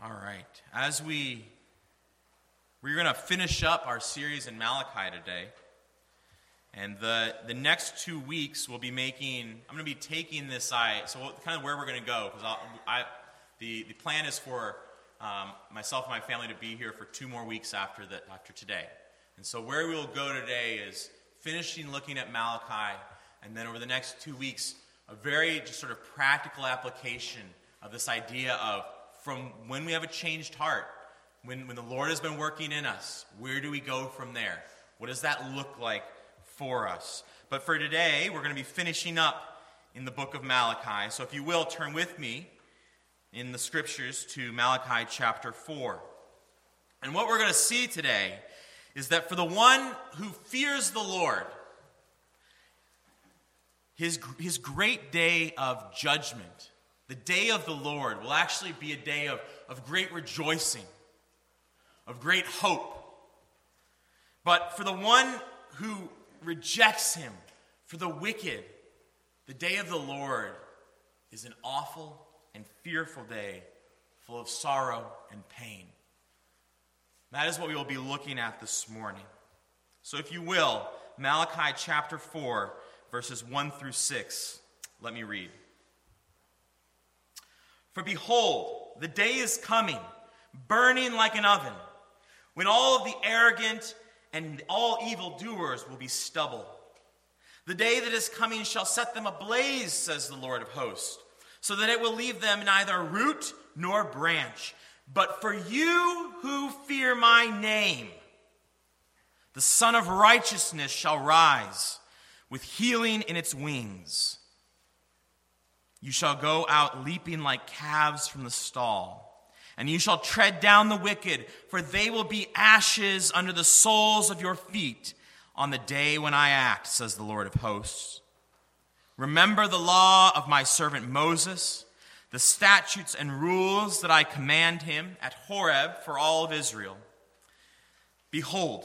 All right. As we we're going to finish up our series in Malachi today. And the, the next two weeks we'll be making, I'm going to be taking this, I, so kind of where we're going to go, because I, the, the plan is for um, myself and my family to be here for two more weeks after, the, after today. And so where we'll go today is finishing looking at Malachi, and then over the next two weeks, a very just sort of practical application of this idea of from when we have a changed heart, when, when the Lord has been working in us, where do we go from there? What does that look like for us? But for today, we're going to be finishing up in the book of Malachi. So if you will, turn with me in the scriptures to Malachi chapter 4. And what we're going to see today is that for the one who fears the Lord, his, his great day of judgment, the day of the Lord, will actually be a day of, of great rejoicing of great hope. But for the one who rejects him, for the wicked, the day of the Lord is an awful and fearful day full of sorrow and pain. That is what we will be looking at this morning. So, if you will, Malachi chapter 4, verses 1 through 6. Let me read. For behold, the day is coming, burning like an oven when all of the arrogant and all evildoers will be stubble. The day that is coming shall set them ablaze, says the Lord of hosts, so that it will leave them neither root nor branch. But for you who fear my name, the Sun of Righteousness shall rise with healing in its wings. You shall go out leaping like calves from the stall and you shall tread down the wicked, for they will be ashes under the soles of your feet on the day when I act, says the Lord of hosts. Remember the law of my servant Moses, the statutes and rules that I command him at Horeb for all of Israel. Behold,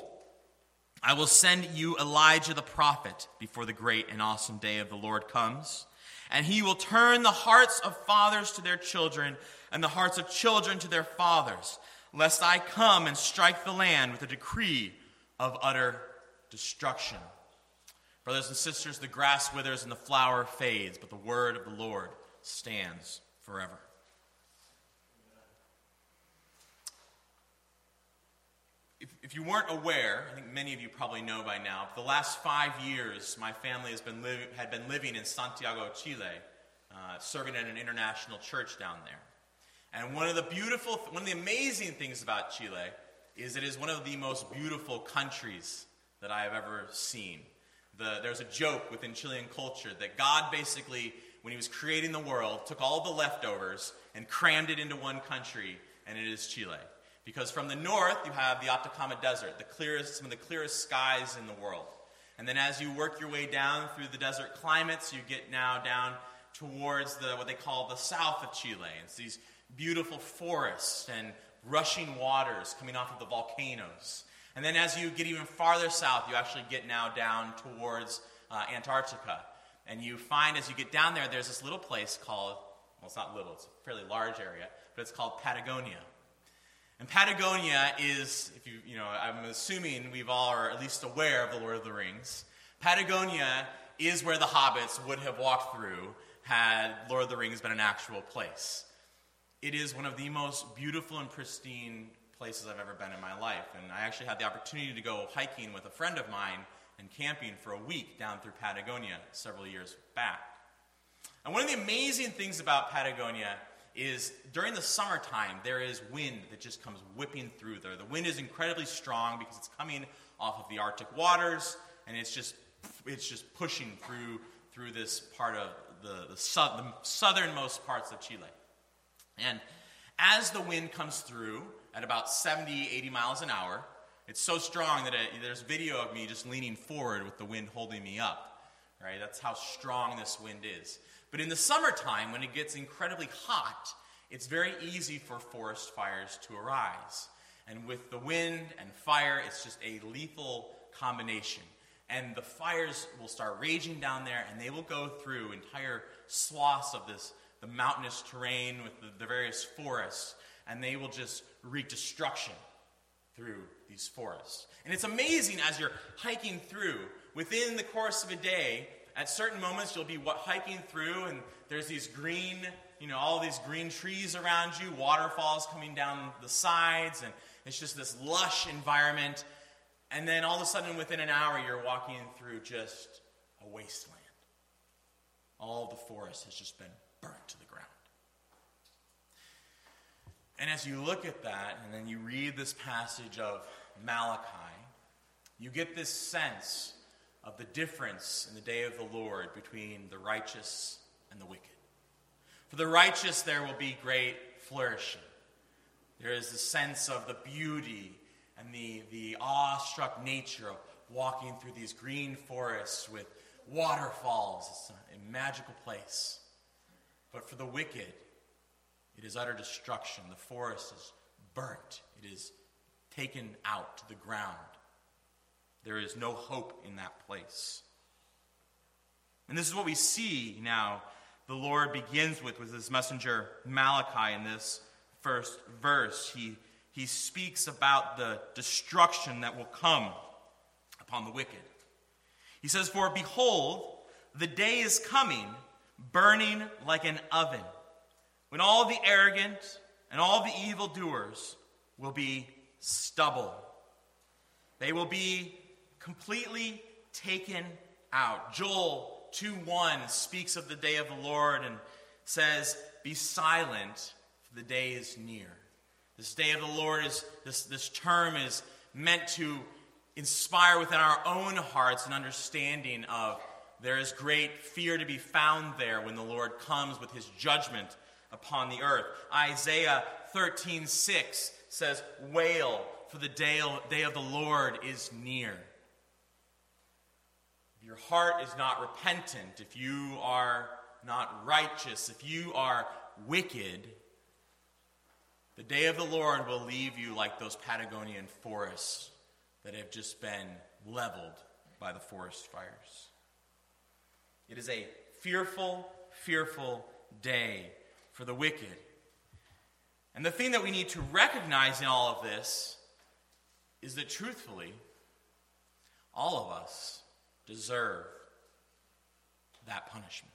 I will send you Elijah the prophet before the great and awesome day of the Lord comes, and he will turn the hearts of fathers to their children and the hearts of children to their fathers, lest I come and strike the land with a decree of utter destruction. Brothers and sisters, the grass withers and the flower fades, but the word of the Lord stands forever. If, if you weren't aware, I think many of you probably know by now, the last five years my family has been li- had been living in Santiago, Chile, uh, serving at an international church down there. And one of the beautiful, one of the amazing things about Chile is it is one of the most beautiful countries that I have ever seen. The, there's a joke within Chilean culture that God basically, when he was creating the world, took all the leftovers and crammed it into one country, and it is Chile. Because from the north, you have the Atacama Desert, the clearest, some of the clearest skies in the world. And then as you work your way down through the desert climates, you get now down towards the, what they call the south of Chile. It's these beautiful forests and rushing waters coming off of the volcanoes. And then as you get even farther south, you actually get now down towards uh, Antarctica. And you find as you get down there, there's this little place called, well, it's not little, it's a fairly large area, but it's called Patagonia. And Patagonia is, if you, you know, I'm assuming we've all are at least aware of the Lord of the Rings. Patagonia is where the hobbits would have walked through had Lord of the Rings been an actual place it is one of the most beautiful and pristine places I've ever been in my life. And I actually had the opportunity to go hiking with a friend of mine and camping for a week down through Patagonia several years back. And one of the amazing things about Patagonia is during the summertime, there is wind that just comes whipping through there. The wind is incredibly strong because it's coming off of the Arctic waters, and it's just, it's just pushing through, through this part of the, the, the southernmost parts of Chile. And as the wind comes through at about 70, 80 miles an hour, it's so strong that it, there's video of me just leaning forward with the wind holding me up. Right? That's how strong this wind is. But in the summertime, when it gets incredibly hot, it's very easy for forest fires to arise. And with the wind and fire, it's just a lethal combination. And the fires will start raging down there, and they will go through entire swaths of this the mountainous terrain with the, the various forests. and they will just wreak destruction through these forests. And it's amazing as you're hiking through, within the course of a day, at certain moments you'll be hiking through, and there's these green, you know, all these green trees around you, waterfalls coming down the sides, and it's just this lush environment. And then all of a sudden, within an hour, you're walking through just a wasteland. All the forest has just been burnt to the ground. And as you look at that, and then you read this passage of Malachi, you get this sense of the difference in the day of the Lord between the righteous and the wicked. For the righteous, there will be great flourishing. There is the sense of the beauty and the, the awestruck nature of walking through these green forests with waterfalls. It's a, a magical place. But for the wicked, it is utter destruction. The forest is burnt, it is taken out to the ground. There is no hope in that place. And this is what we see now the Lord begins with with his messenger Malachi in this first verse. He, he speaks about the destruction that will come upon the wicked. He says, For behold, the day is coming, burning like an oven when all the arrogant and all the evildoers will be stubble. They will be completely taken out. Joel 2 1 speaks of the day of the Lord and says, Be silent, for the day is near. This day of the Lord is, this, this term is meant to inspire within our own hearts an understanding of there is great fear to be found there when the Lord comes with his judgment upon the earth. Isaiah 13 6 says, Wail, for the day, day of the Lord is near. Your heart is not repentant, if you are not righteous, if you are wicked, the day of the Lord will leave you like those Patagonian forests that have just been leveled by the forest fires. It is a fearful, fearful day for the wicked. And the thing that we need to recognize in all of this is that truthfully, all of us deserve that punishment.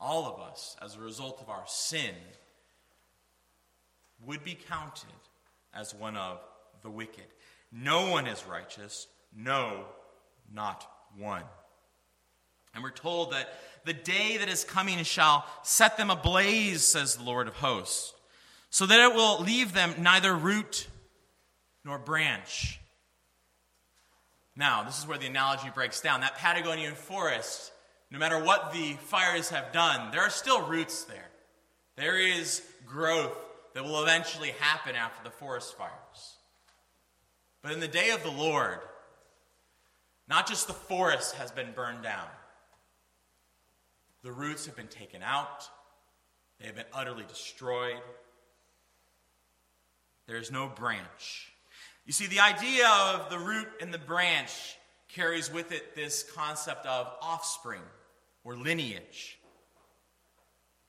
All of us, as a result of our sin, would be counted as one of the wicked. No one is righteous, no, not one. And we're told that the day that is coming shall set them ablaze, says the Lord of hosts, so that it will leave them neither root nor branch. Now, this is where the analogy breaks down. That Patagonian forest, no matter what the fires have done, there are still roots there. There is growth that will eventually happen after the forest fires. But in the day of the Lord, not just the forest has been burned down, the roots have been taken out, they have been utterly destroyed. There is no branch. You see, the idea of the root and the branch carries with it this concept of offspring or lineage.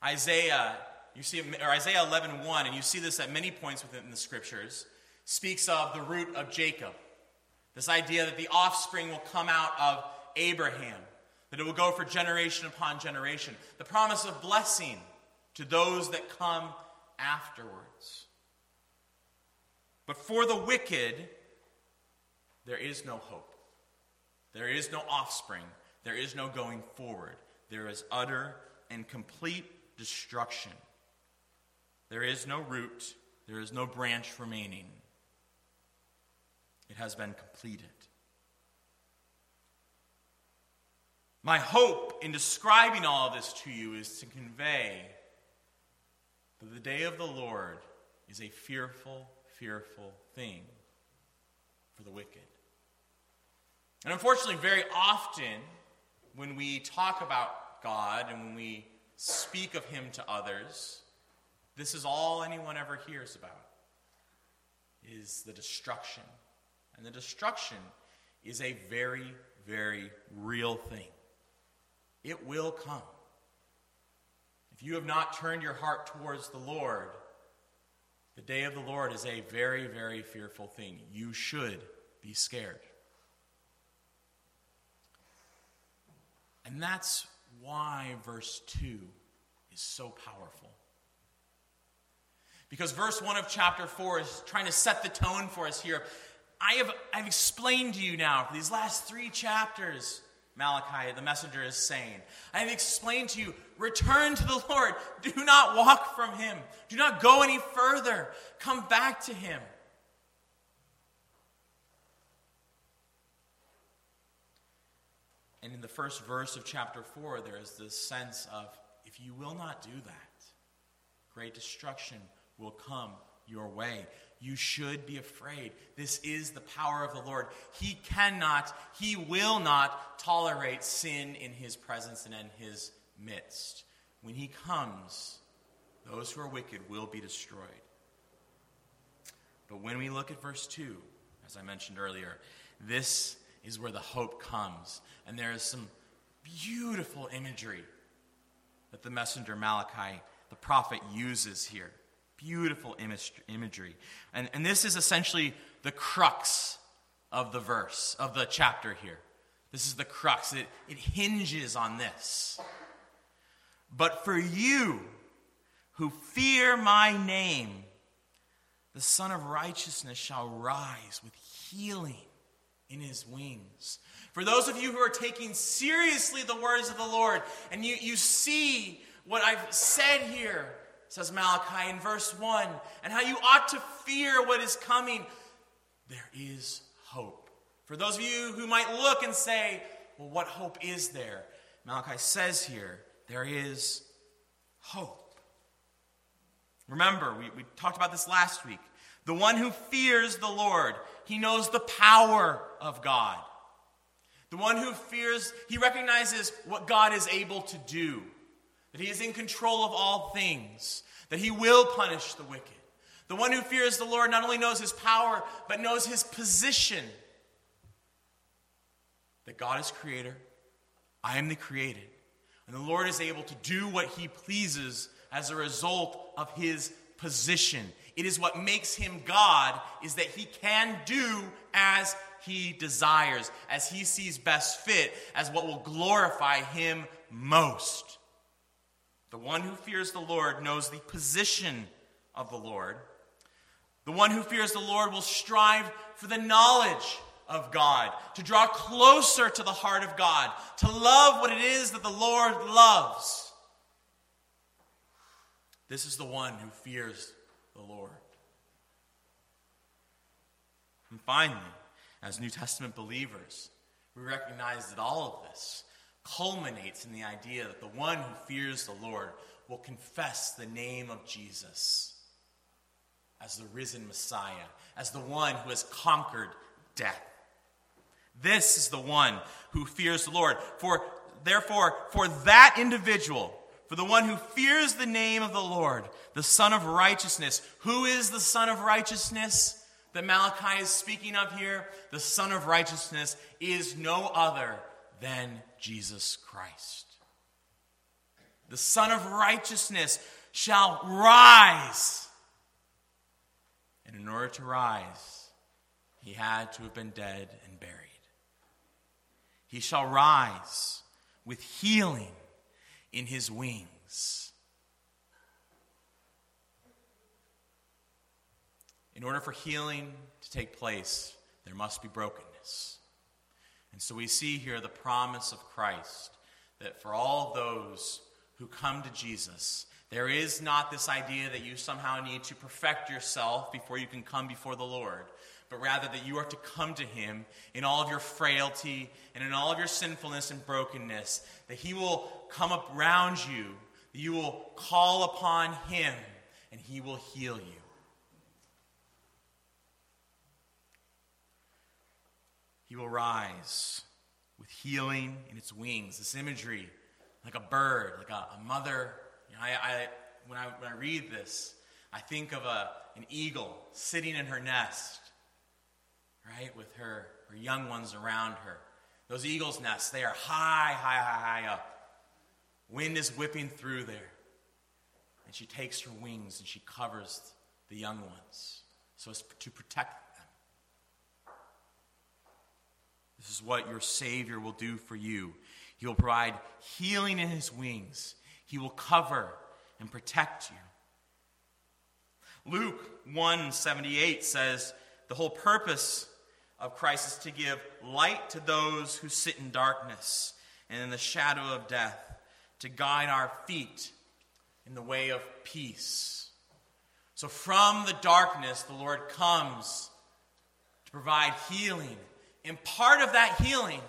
Isaiah, you see, or Isaiah 11, 1, and you see this at many points within the scriptures, speaks of the root of Jacob. This idea that the offspring will come out of Abraham that it will go for generation upon generation. The promise of blessing to those that come afterwards. But for the wicked, there is no hope. There is no offspring. There is no going forward. There is utter and complete destruction. There is no root. There is no branch remaining. It has been completed. My hope in describing all of this to you is to convey that the day of the Lord is a fearful, fearful thing for the wicked. And unfortunately, very often when we talk about God and when we speak of Him to others, this is all anyone ever hears about is the destruction. And the destruction is a very, very real thing. It will come. If you have not turned your heart towards the Lord, The day of the Lord is a very, very fearful thing. You should be scared. And that's why verse 2 is so powerful. Because verse 1 of chapter 4 is trying to set the tone for us here. I have I've explained to you now for these last three chapters, Malachi, the messenger, is saying. I have explained to you return to the Lord. Do not walk from him. Do not go any further. Come back to him. And in the first verse of chapter 4, there is this sense of if you will not do that, great destruction will come your way. You should be afraid. This is the power of the Lord. He cannot, He will not tolerate sin in His presence and in His midst. When He comes, those who are wicked will be destroyed. But when we look at verse 2, as I mentioned earlier, this is where the hope comes. And there is some beautiful imagery that the messenger Malachi, the prophet, uses here. Beautiful imagery. And, and this is essentially the crux of the verse, of the chapter here. This is the crux. It, it hinges on this. But for you who fear my name, the Sun of Righteousness shall rise with healing in his wings. For those of you who are taking seriously the words of the Lord, and you, you see what I've said here, says Malachi in verse 1, and how you ought to fear what is coming, there is hope. For those of you who might look and say, well, what hope is there? Malachi says here, there is hope. Remember, we, we talked about this last week. The one who fears the Lord, he knows the power of God. The one who fears, he recognizes what God is able to do, that he is in control of all things, that he will punish the wicked. The one who fears the Lord not only knows his power, but knows his position. That God is creator, I am the created, and the Lord is able to do what he pleases as a result of his position. It is what makes him God, is that he can do as he desires, as he sees best fit, as what will glorify him most. The one who fears the Lord knows the position of the Lord. The one who fears the Lord will strive for the knowledge of God, to draw closer to the heart of God, to love what it is that the Lord loves. This is the one who fears the Lord. And finally, as New Testament believers, we recognize that all of this culminates in the idea that the one who fears the Lord will confess the name of Jesus as the risen Messiah, as the one who has conquered death. This is the one who fears the Lord. For therefore, for that individual, for the one who fears the name of the Lord, the Son of Righteousness. Who is the Son of Righteousness that Malachi is speaking of here? The Son of Righteousness is no other than Jesus Christ. The Son of Righteousness shall rise. And in order to rise, he had to have been dead and buried. He shall rise with healing in his wings. In order for healing to take place, there must be brokenness. And so we see here the promise of Christ that for all those who come to Jesus, there is not this idea that you somehow need to perfect yourself before you can come before the Lord but rather that you are to come to him in all of your frailty and in all of your sinfulness and brokenness, that he will come around you, that you will call upon him, and he will heal you. He will rise with healing in its wings. This imagery, like a bird, like a, a mother. You know, I, I, when, I, when I read this, I think of a, an eagle sitting in her nest right? With her, her young ones around her. Those eagles' nests, they are high, high, high, high up. Wind is whipping through there. And she takes her wings and she covers the young ones so as to protect them. This is what your Savior will do for you. He will provide healing in His wings, He will cover and protect you. Luke 178 says the whole purpose of Christ is to give light to those who sit in darkness and in the shadow of death, to guide our feet in the way of peace. So from the darkness, the Lord comes to provide healing. And part of that healing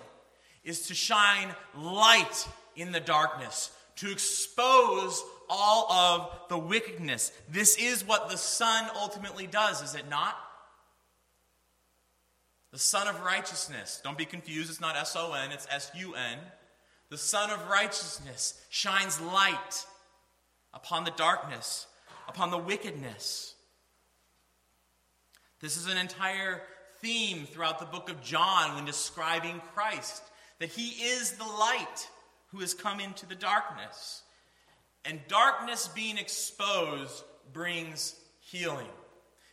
is to shine light in the darkness, to expose all of the wickedness. This is what the Son ultimately does, is it not? The Son of Righteousness. Don't be confused, it's not S O N, it's S U N. The Son of Righteousness shines light upon the darkness, upon the wickedness. This is an entire theme throughout the book of John when describing Christ that he is the light who has come into the darkness. And darkness being exposed brings healing.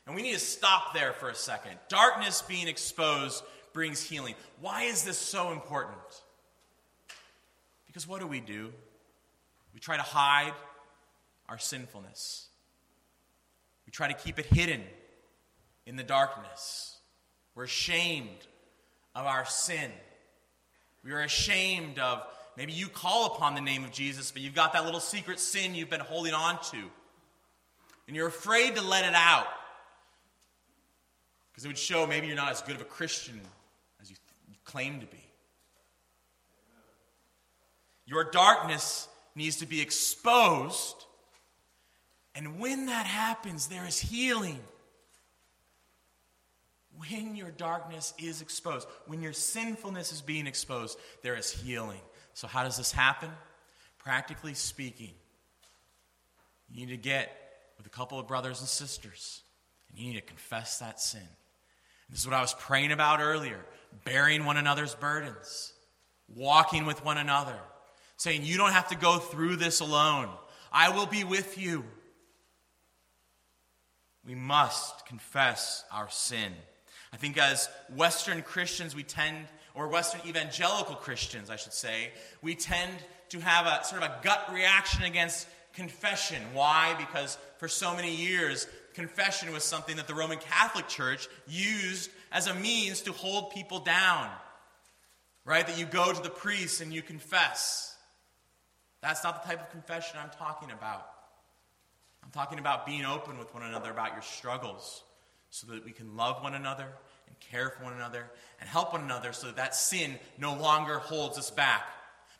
And we need to stop there for a second. Darkness being exposed brings healing. Why is this so important? Because what do we do? We try to hide our sinfulness, we try to keep it hidden in the darkness. We're ashamed of our sin. We are ashamed of maybe you call upon the name of Jesus, but you've got that little secret sin you've been holding on to. And you're afraid to let it out because it would show maybe you're not as good of a Christian as you, th- you claim to be. Your darkness needs to be exposed. And when that happens, there is healing. When your darkness is exposed, when your sinfulness is being exposed, there is healing. So, how does this happen? Practically speaking, you need to get with a couple of brothers and sisters, and you need to confess that sin. And this is what I was praying about earlier bearing one another's burdens, walking with one another, saying, You don't have to go through this alone. I will be with you. We must confess our sin. I think as Western Christians, we tend, or Western evangelical Christians, I should say, we tend to have a sort of a gut reaction against confession. Why? Because for so many years, confession was something that the Roman Catholic Church used as a means to hold people down. Right? That you go to the priest and you confess. That's not the type of confession I'm talking about. I'm talking about being open with one another about your struggles so that we can love one another and care for one another and help one another so that that sin no longer holds us back.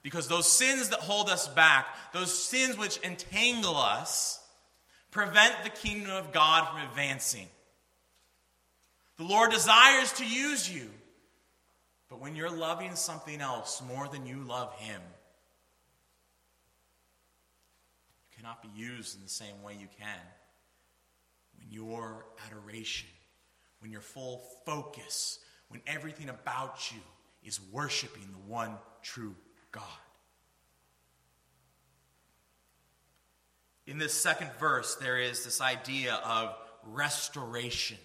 Because those sins that hold us back, those sins which entangle us, prevent the kingdom of God from advancing. The Lord desires to use you, but when you're loving something else more than you love Him, you cannot be used in the same way you can. Your adoration, when your full focus, when everything about you is worshiping the one true God. In this second verse, there is this idea of restoration.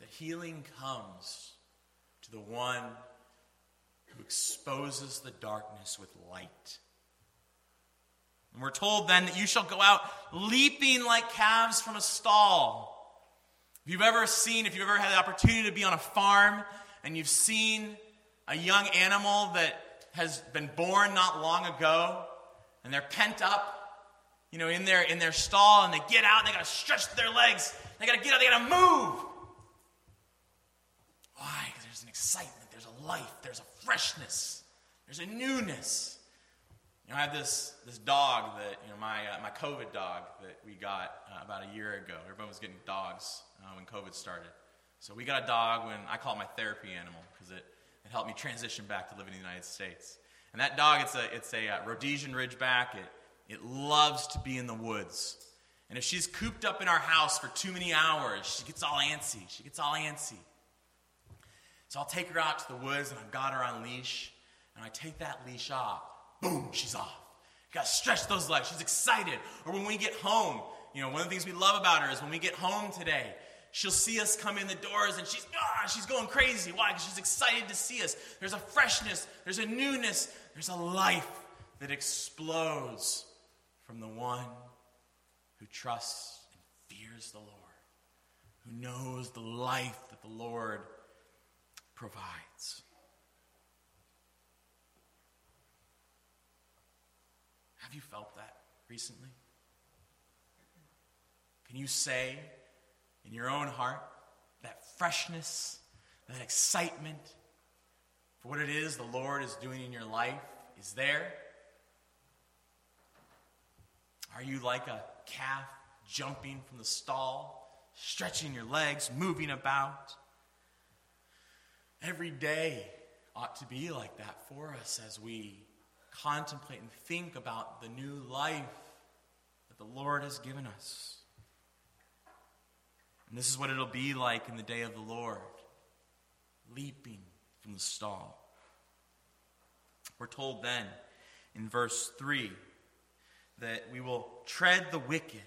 That healing comes to the one who exposes the darkness with light. And we're told then that you shall go out leaping like calves from a stall. If you've ever seen, if you've ever had the opportunity to be on a farm and you've seen a young animal that has been born not long ago and they're pent up, you know, in their in their stall and they get out and they gotta stretch their legs, they gotta get out, they gotta move. Why? Because there's an excitement, there's a life, there's a freshness, there's a newness. You know, I have this, this dog that, you know, my, uh, my COVID dog that we got uh, about a year ago. Everyone was getting dogs uh, when COVID started. So we got a dog when I call it my therapy animal because it, it helped me transition back to living in the United States. And that dog, it's a, it's a uh, Rhodesian Ridgeback. It, it loves to be in the woods. And if she's cooped up in our house for too many hours, she gets all antsy. She gets all antsy. So I'll take her out to the woods and I've got her on leash. And I take that leash off boom, she's off. You gotta stretch those legs. She's excited. Or when we get home, you know, one of the things we love about her is when we get home today, she'll see us come in the doors and she's, ah, she's going crazy. Why? Because she's excited to see us. There's a freshness, there's a newness, there's a life that explodes from the one who trusts and fears the Lord, who knows the life that the Lord provides. Have you felt that recently? Can you say in your own heart that freshness, that excitement for what it is the Lord is doing in your life is there? Are you like a calf jumping from the stall, stretching your legs, moving about? Every day ought to be like that for us as we contemplate and think about the new life that the Lord has given us. And this is what it'll be like in the day of the Lord leaping from the stall. We're told then in verse 3 that we will tread the wicked.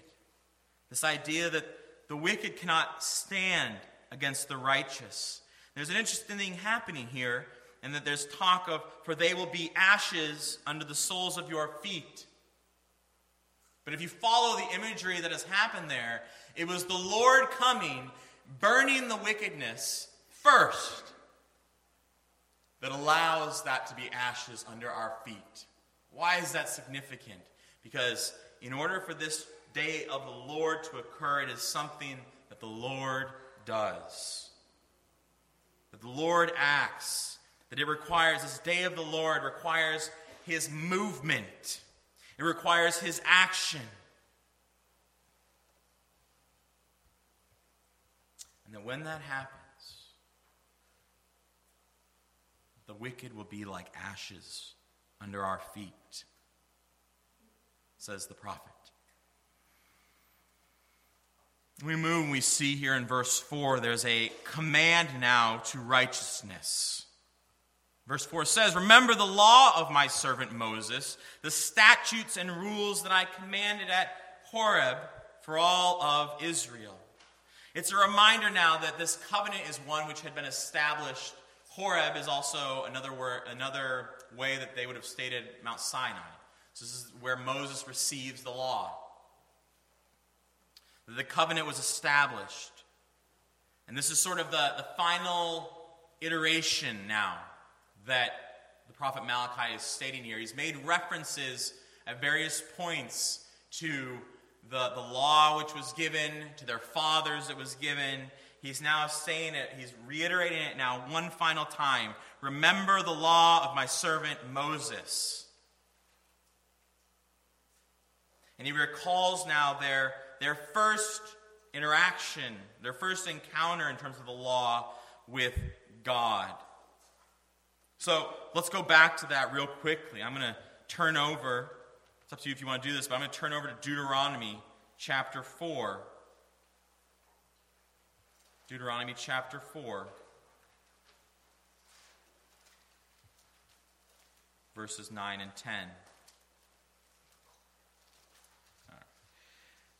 This idea that the wicked cannot stand against the righteous. There's an interesting thing happening here, and that there's talk of, for they will be ashes under the soles of your feet. But if you follow the imagery that has happened there, it was the Lord coming, burning the wickedness first, that allows that to be ashes under our feet. Why is that significant? Because in order for this day of the Lord to occur, it is something that the Lord does. That the Lord acts. That it requires, this day of the Lord requires his movement, it requires his action. And that when that happens, the wicked will be like ashes under our feet, says the prophet. We move and we see here in verse 4 there's a command now to righteousness. Verse 4 says, Remember the law of my servant Moses, the statutes and rules that I commanded at Horeb for all of Israel. It's a reminder now that this covenant is one which had been established. Horeb is also another, word, another way that they would have stated Mount Sinai. So this is where Moses receives the law. The covenant was established. And this is sort of the, the final iteration now that the prophet Malachi is stating here. He's made references at various points to the, the law which was given, to their fathers that was given. He's now saying it, he's reiterating it now one final time. Remember the law of my servant Moses. And he recalls now their, their first interaction, their first encounter in terms of the law with God. So let's go back to that real quickly. I'm going to turn over it's up to you if you want to do this, but I'm going to turn over to Deuteronomy chapter 4. Deuteronomy chapter 4. Verses 9 and 10.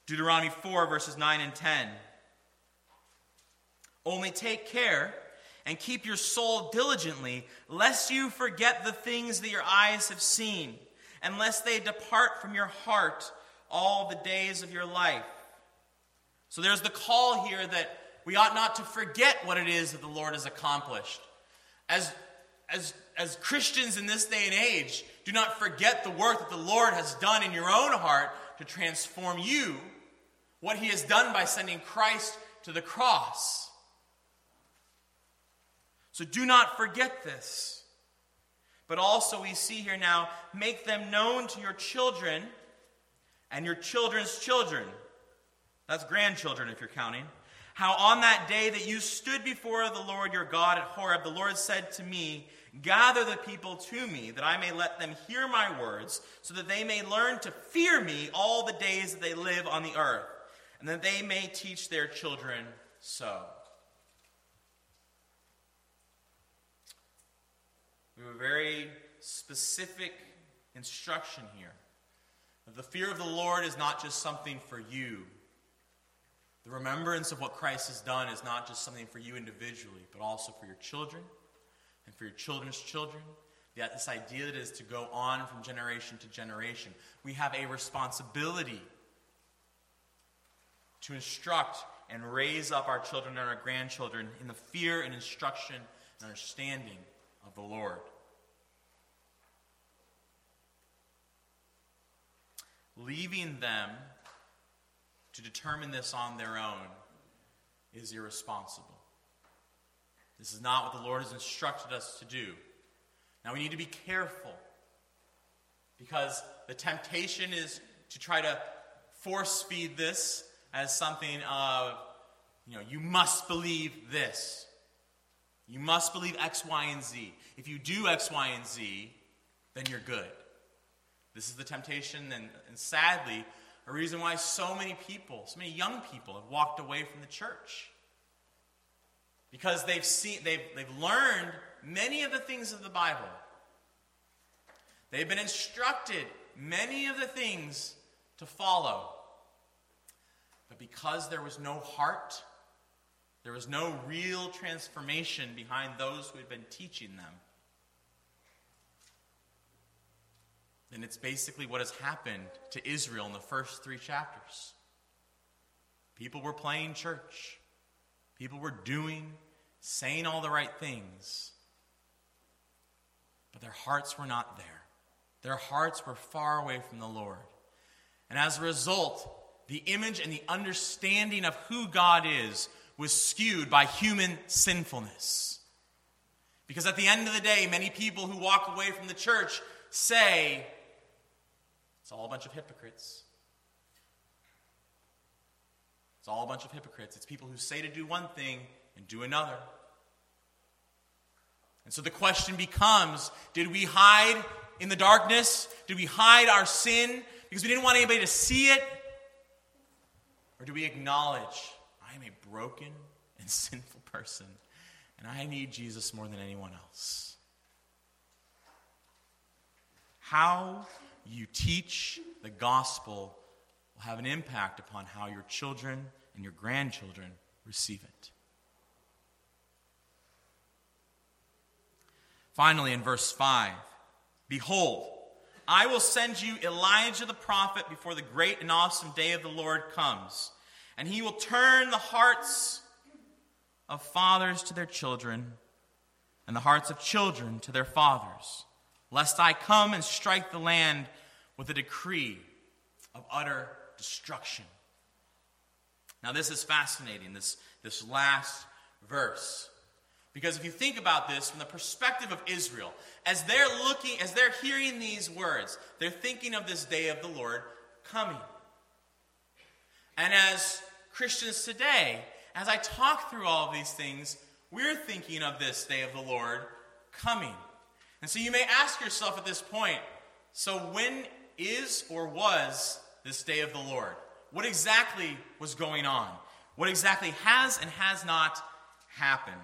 Deuteronomy 4, verses 9 and 10. Only take care and keep your soul diligently, lest you forget the things that your eyes have seen unless they depart from your heart all the days of your life. So there's the call here that we ought not to forget what it is that the Lord has accomplished. As, as, as Christians in this day and age, do not forget the work that the Lord has done in your own heart to transform you, what he has done by sending Christ to the cross. So do not forget this. But also, we see here now, make them known to your children and your children's children. That's grandchildren if you're counting. How on that day that you stood before the Lord your God at Horeb, the Lord said to me, Gather the people to me, that I may let them hear my words, so that they may learn to fear me all the days that they live on the earth, and that they may teach their children so. We have a very specific instruction here. The fear of the Lord is not just something for you The remembrance of what Christ has done is not just something for you individually, but also for your children and for your children's children. Yet, this idea that is to go on from generation to generation. We have a responsibility to instruct and raise up our children and our grandchildren in the fear and instruction and understanding of the Lord. Leaving them to determine this on their own is irresponsible. This is not what the Lord has instructed us to do. Now we need to be careful because the temptation is to try to force feed this as something of, you know, you must believe this. You must believe X, Y, and Z. If you do X, Y, and Z, then you're good. This is the temptation, and, and sadly, a reason why so many people, so many young people, have walked away from the church. Because they've seen, they've, they've learned many of the things of the Bible. They've been instructed many of the things to follow. But because there was no heart, there was no real transformation behind those who had been teaching them, And it's basically what has happened to Israel in the first three chapters. People were playing church, people were doing, saying all the right things, but their hearts were not there. Their hearts were far away from the Lord. And as a result, the image and the understanding of who God is was skewed by human sinfulness. Because at the end of the day, many people who walk away from the church say, it's all a bunch of hypocrites. It's all a bunch of hypocrites. It's people who say to do one thing and do another. And so the question becomes did we hide in the darkness? Did we hide our sin because we didn't want anybody to see it? Or do we acknowledge broken and sinful person and I need Jesus more than anyone else? How you teach the gospel will have an impact upon how your children and your grandchildren receive it. Finally, in verse 5, behold, I will send you Elijah the prophet before the great and awesome day of the Lord comes, and he will turn the hearts of fathers to their children, and the hearts of children to their fathers lest I come and strike the land with a decree of utter destruction. Now, this is fascinating, this, this last verse. Because if you think about this from the perspective of Israel, as they're looking, as they're hearing these words, they're thinking of this day of the Lord coming. And as Christians today, as I talk through all of these things, we're thinking of this day of the Lord coming. And so you may ask yourself at this point so when is or was this day of the Lord? What exactly was going on? What exactly has and has not happened?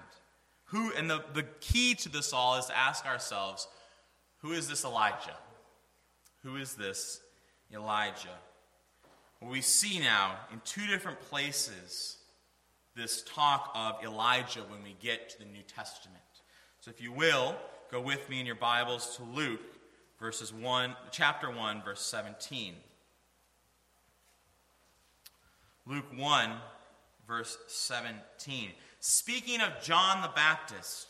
Who, and the, the key to this all is to ask ourselves who is this Elijah? Who is this Elijah? We see now in two different places this talk of Elijah when we get to the New Testament. So, if you will, go with me in your Bibles to Luke, verses 1, chapter 1, verse 17. Luke 1, verse 17. Speaking of John the Baptist,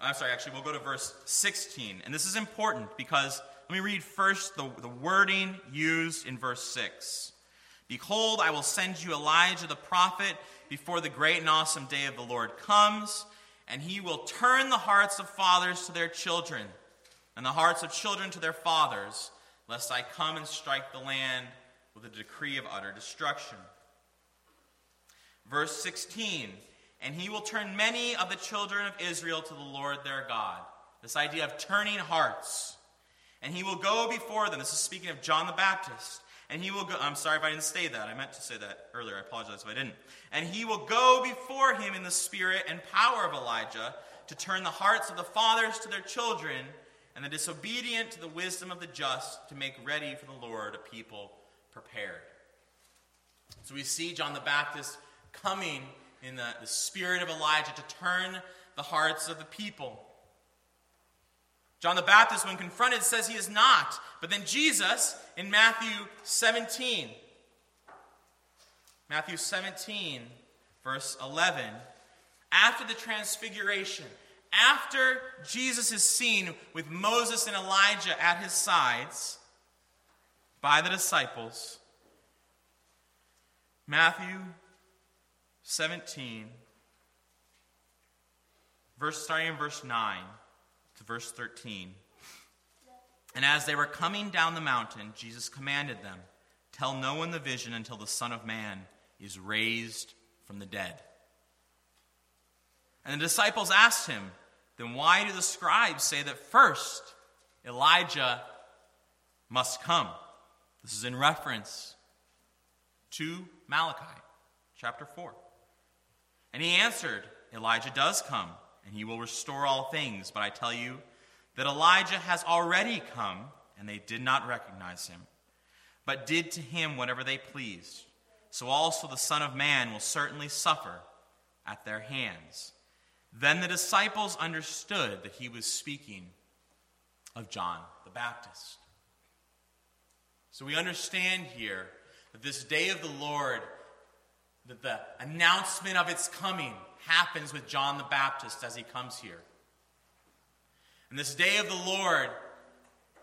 I'm sorry, actually, we'll go to verse 16. And this is important because let me read first the, the wording used in verse 6. Behold, I will send you Elijah the prophet before the great and awesome day of the Lord comes and he will turn the hearts of fathers to their children, and the hearts of children to their fathers, lest I come and strike the land with a decree of utter destruction. Verse 16 And he will turn many of the children of Israel to the Lord their God. This idea of turning hearts. And he will go before them. This is speaking of John the Baptist. And he will go, I'm sorry if I didn't say that. I meant to say that earlier. I apologize if I didn't. And he will go before him in the spirit and power of Elijah to turn the hearts of the fathers to their children and the disobedient to the wisdom of the just to make ready for the Lord a people prepared. So we see John the Baptist coming in the, the spirit of Elijah to turn the hearts of the people. John the Baptist, when confronted, says he is not. But then Jesus, in Matthew 17, Matthew 17, verse 11, after the transfiguration, after Jesus is seen with Moses and Elijah at his sides by the disciples, Matthew 17, verse starting in verse 9 to verse 13. And as they were coming down the mountain, Jesus commanded them, Tell no one the vision until the Son of Man is raised from the dead. And the disciples asked him, Then why do the scribes say that first Elijah must come? This is in reference to Malachi chapter 4. And he answered, Elijah does come, and he will restore all things. But I tell you that Elijah has already come, and they did not recognize him, but did to him whatever they pleased. So also the Son of Man will certainly suffer at their hands. Then the disciples understood that he was speaking of John the Baptist. So we understand here that this day of the Lord, that the announcement of its coming happens with John the Baptist as he comes here. And this day of the Lord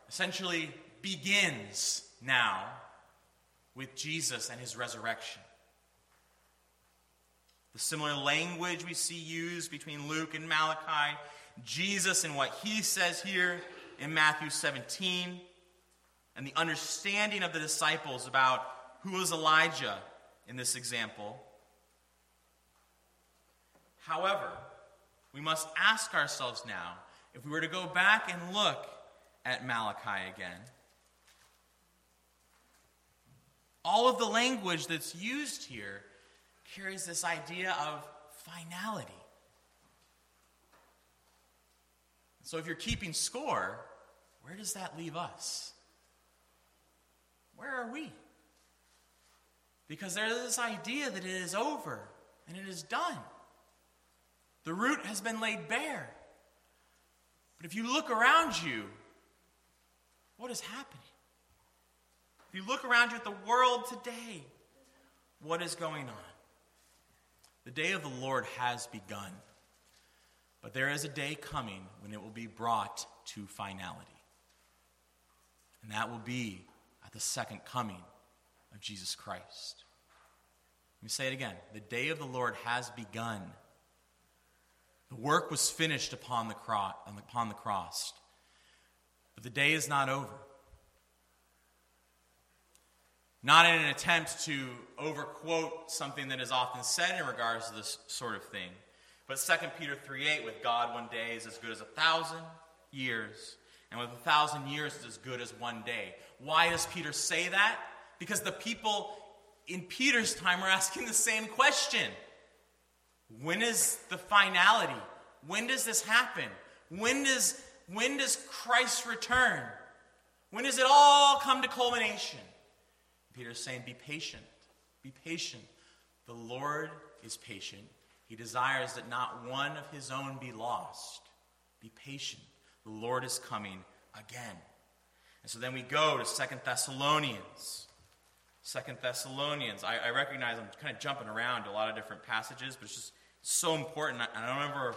essentially begins now with Jesus and his resurrection. The similar language we see used between Luke and Malachi, Jesus and what he says here in Matthew 17, and the understanding of the disciples about who was Elijah in this example. However, we must ask ourselves now if we were to go back and look at Malachi again, all of the language that's used here carries this idea of finality. So if you're keeping score, where does that leave us? Where are we? Because there's this idea that it is over and it is done. The root has been laid bare. But if you look around you, what is happening? If you look around you at the world today, what is going on? The day of the Lord has begun. But there is a day coming when it will be brought to finality. And that will be at the second coming of Jesus Christ. Let me say it again. The day of the Lord has begun. The work was finished upon the, cross, upon the cross. But the day is not over not in an attempt to overquote something that is often said in regards to this sort of thing. But 2 Peter 3 8, with God one day is as good as a thousand years, and with a thousand years is as good as one day. Why does Peter say that? Because the people in Peter's time were asking the same question When is the finality? When does this happen? When does, when does Christ return? When does it all come to culmination? Peter's saying, Be patient. Be patient. The Lord is patient. He desires that not one of his own be lost. Be patient. The Lord is coming again. And so then we go to Second Thessalonians. Second Thessalonians. I, I, recognize I'm kind of jumping around a lot of different passages, but it's just so important. And I remember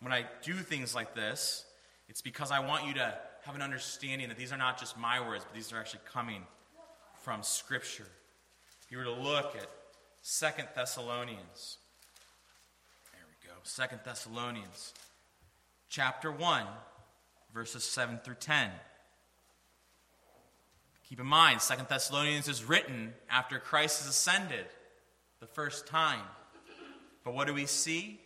when I do things like this, it's because I want you to have an understanding that these are not just my words, but these are actually coming from Scripture. If you were to look at Second Thessalonians, there we go, Second Thessalonians, chapter 1, verses 7 through 10. Keep in mind, Second Thessalonians is written after Christ has ascended the first time. But what do we see?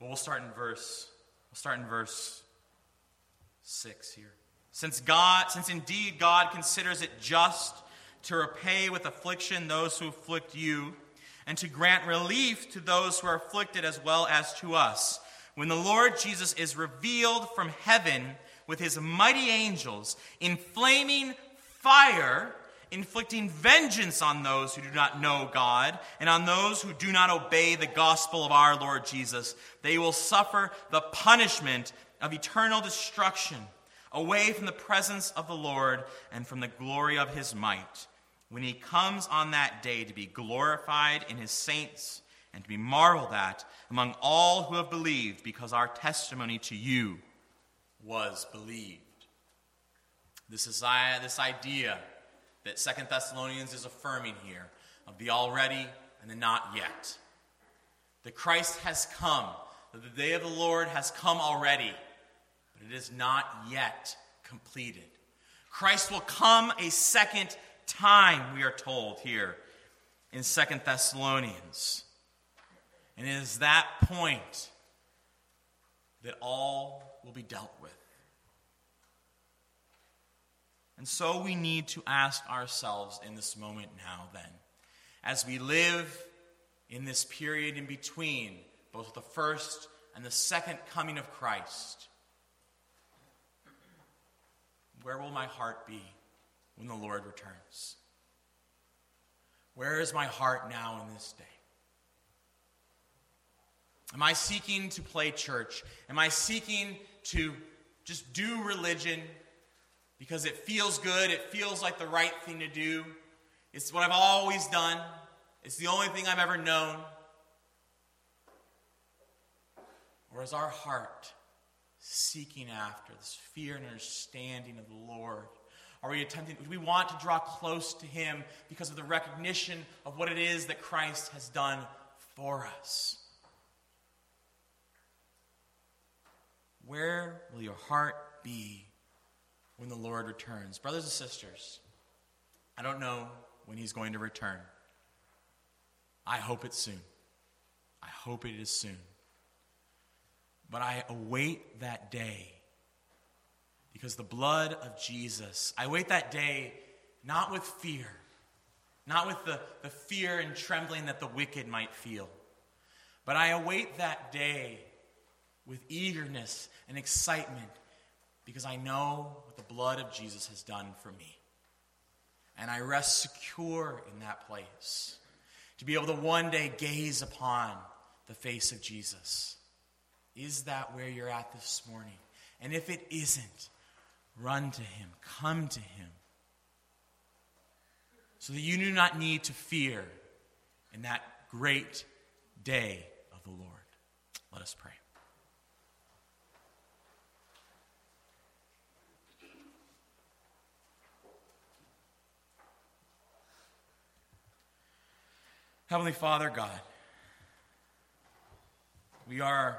Well, we'll start in verse. We'll start in verse six here. Since God, since indeed God considers it just to repay with affliction those who afflict you, and to grant relief to those who are afflicted as well as to us, when the Lord Jesus is revealed from heaven with his mighty angels in flaming fire, inflicting vengeance on those who do not know God and on those who do not obey the gospel of our Lord Jesus. They will suffer the punishment of eternal destruction away from the presence of the Lord and from the glory of his might. When he comes on that day to be glorified in his saints and to be marveled at among all who have believed, because our testimony to you was believed. This, is, this idea that Second Thessalonians is affirming here of the already and the not yet. That Christ has come, that the day of the Lord has come already, but it is not yet completed. Christ will come a second time, we are told here in Second Thessalonians. And it is that point that all will be dealt with. And so we need to ask ourselves in this moment now, then, as we live in this period in between both the first and the second coming of Christ, where will my heart be when the Lord returns? Where is my heart now in this day? Am I seeking to play church? Am I seeking to just do religion because it feels good, it feels like the right thing to do. It's what I've always done, it's the only thing I've ever known. Or is our heart seeking after this fear and understanding of the Lord? Are we attempting, do we want to draw close to Him because of the recognition of what it is that Christ has done for us? Where will your heart be when the Lord returns. Brothers and sisters, I don't know when he's going to return. I hope it's soon. I hope it is soon. But I await that day because the blood of Jesus, I wait that day not with fear, not with the, the fear and trembling that the wicked might feel, but I await that day with eagerness and excitement because I know what the blood of Jesus has done for me. And I rest secure in that place to be able to one day gaze upon the face of Jesus. Is that where you're at this morning? And if it isn't, run to him, come to him, so that you do not need to fear in that great day of the Lord. Let us pray. Heavenly Father, God, we are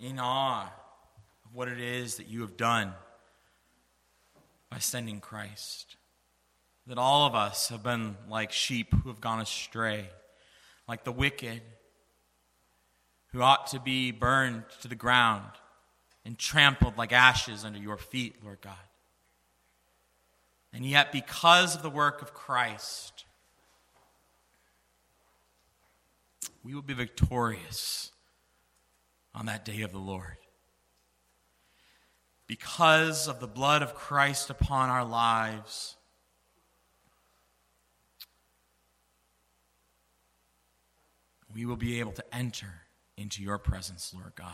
in awe of what it is that you have done by sending Christ. That all of us have been like sheep who have gone astray, like the wicked who ought to be burned to the ground and trampled like ashes under your feet, Lord God. And yet, because of the work of Christ, we will be victorious on that day of the Lord. Because of the blood of Christ upon our lives, we will be able to enter into your presence, Lord God.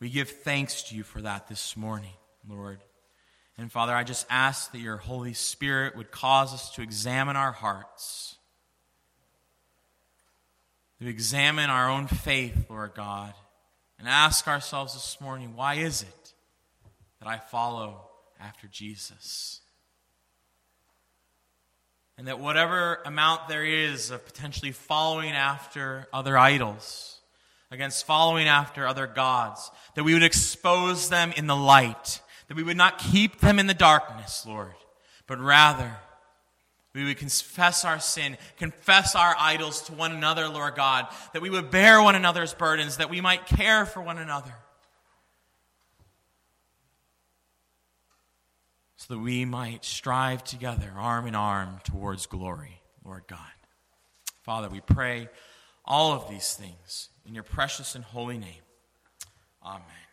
We give thanks to you for that this morning, Lord. And Father, I just ask that your Holy Spirit would cause us to examine our hearts to examine our own faith, Lord God, and ask ourselves this morning why is it that I follow after Jesus? And that whatever amount there is of potentially following after other idols, against following after other gods, that we would expose them in the light, that we would not keep them in the darkness, Lord, but rather we would confess our sin, confess our idols to one another, Lord God, that we would bear one another's burdens, that we might care for one another. So that we might strive together, arm in arm, towards glory, Lord God. Father, we pray all of these things in your precious and holy name. Amen.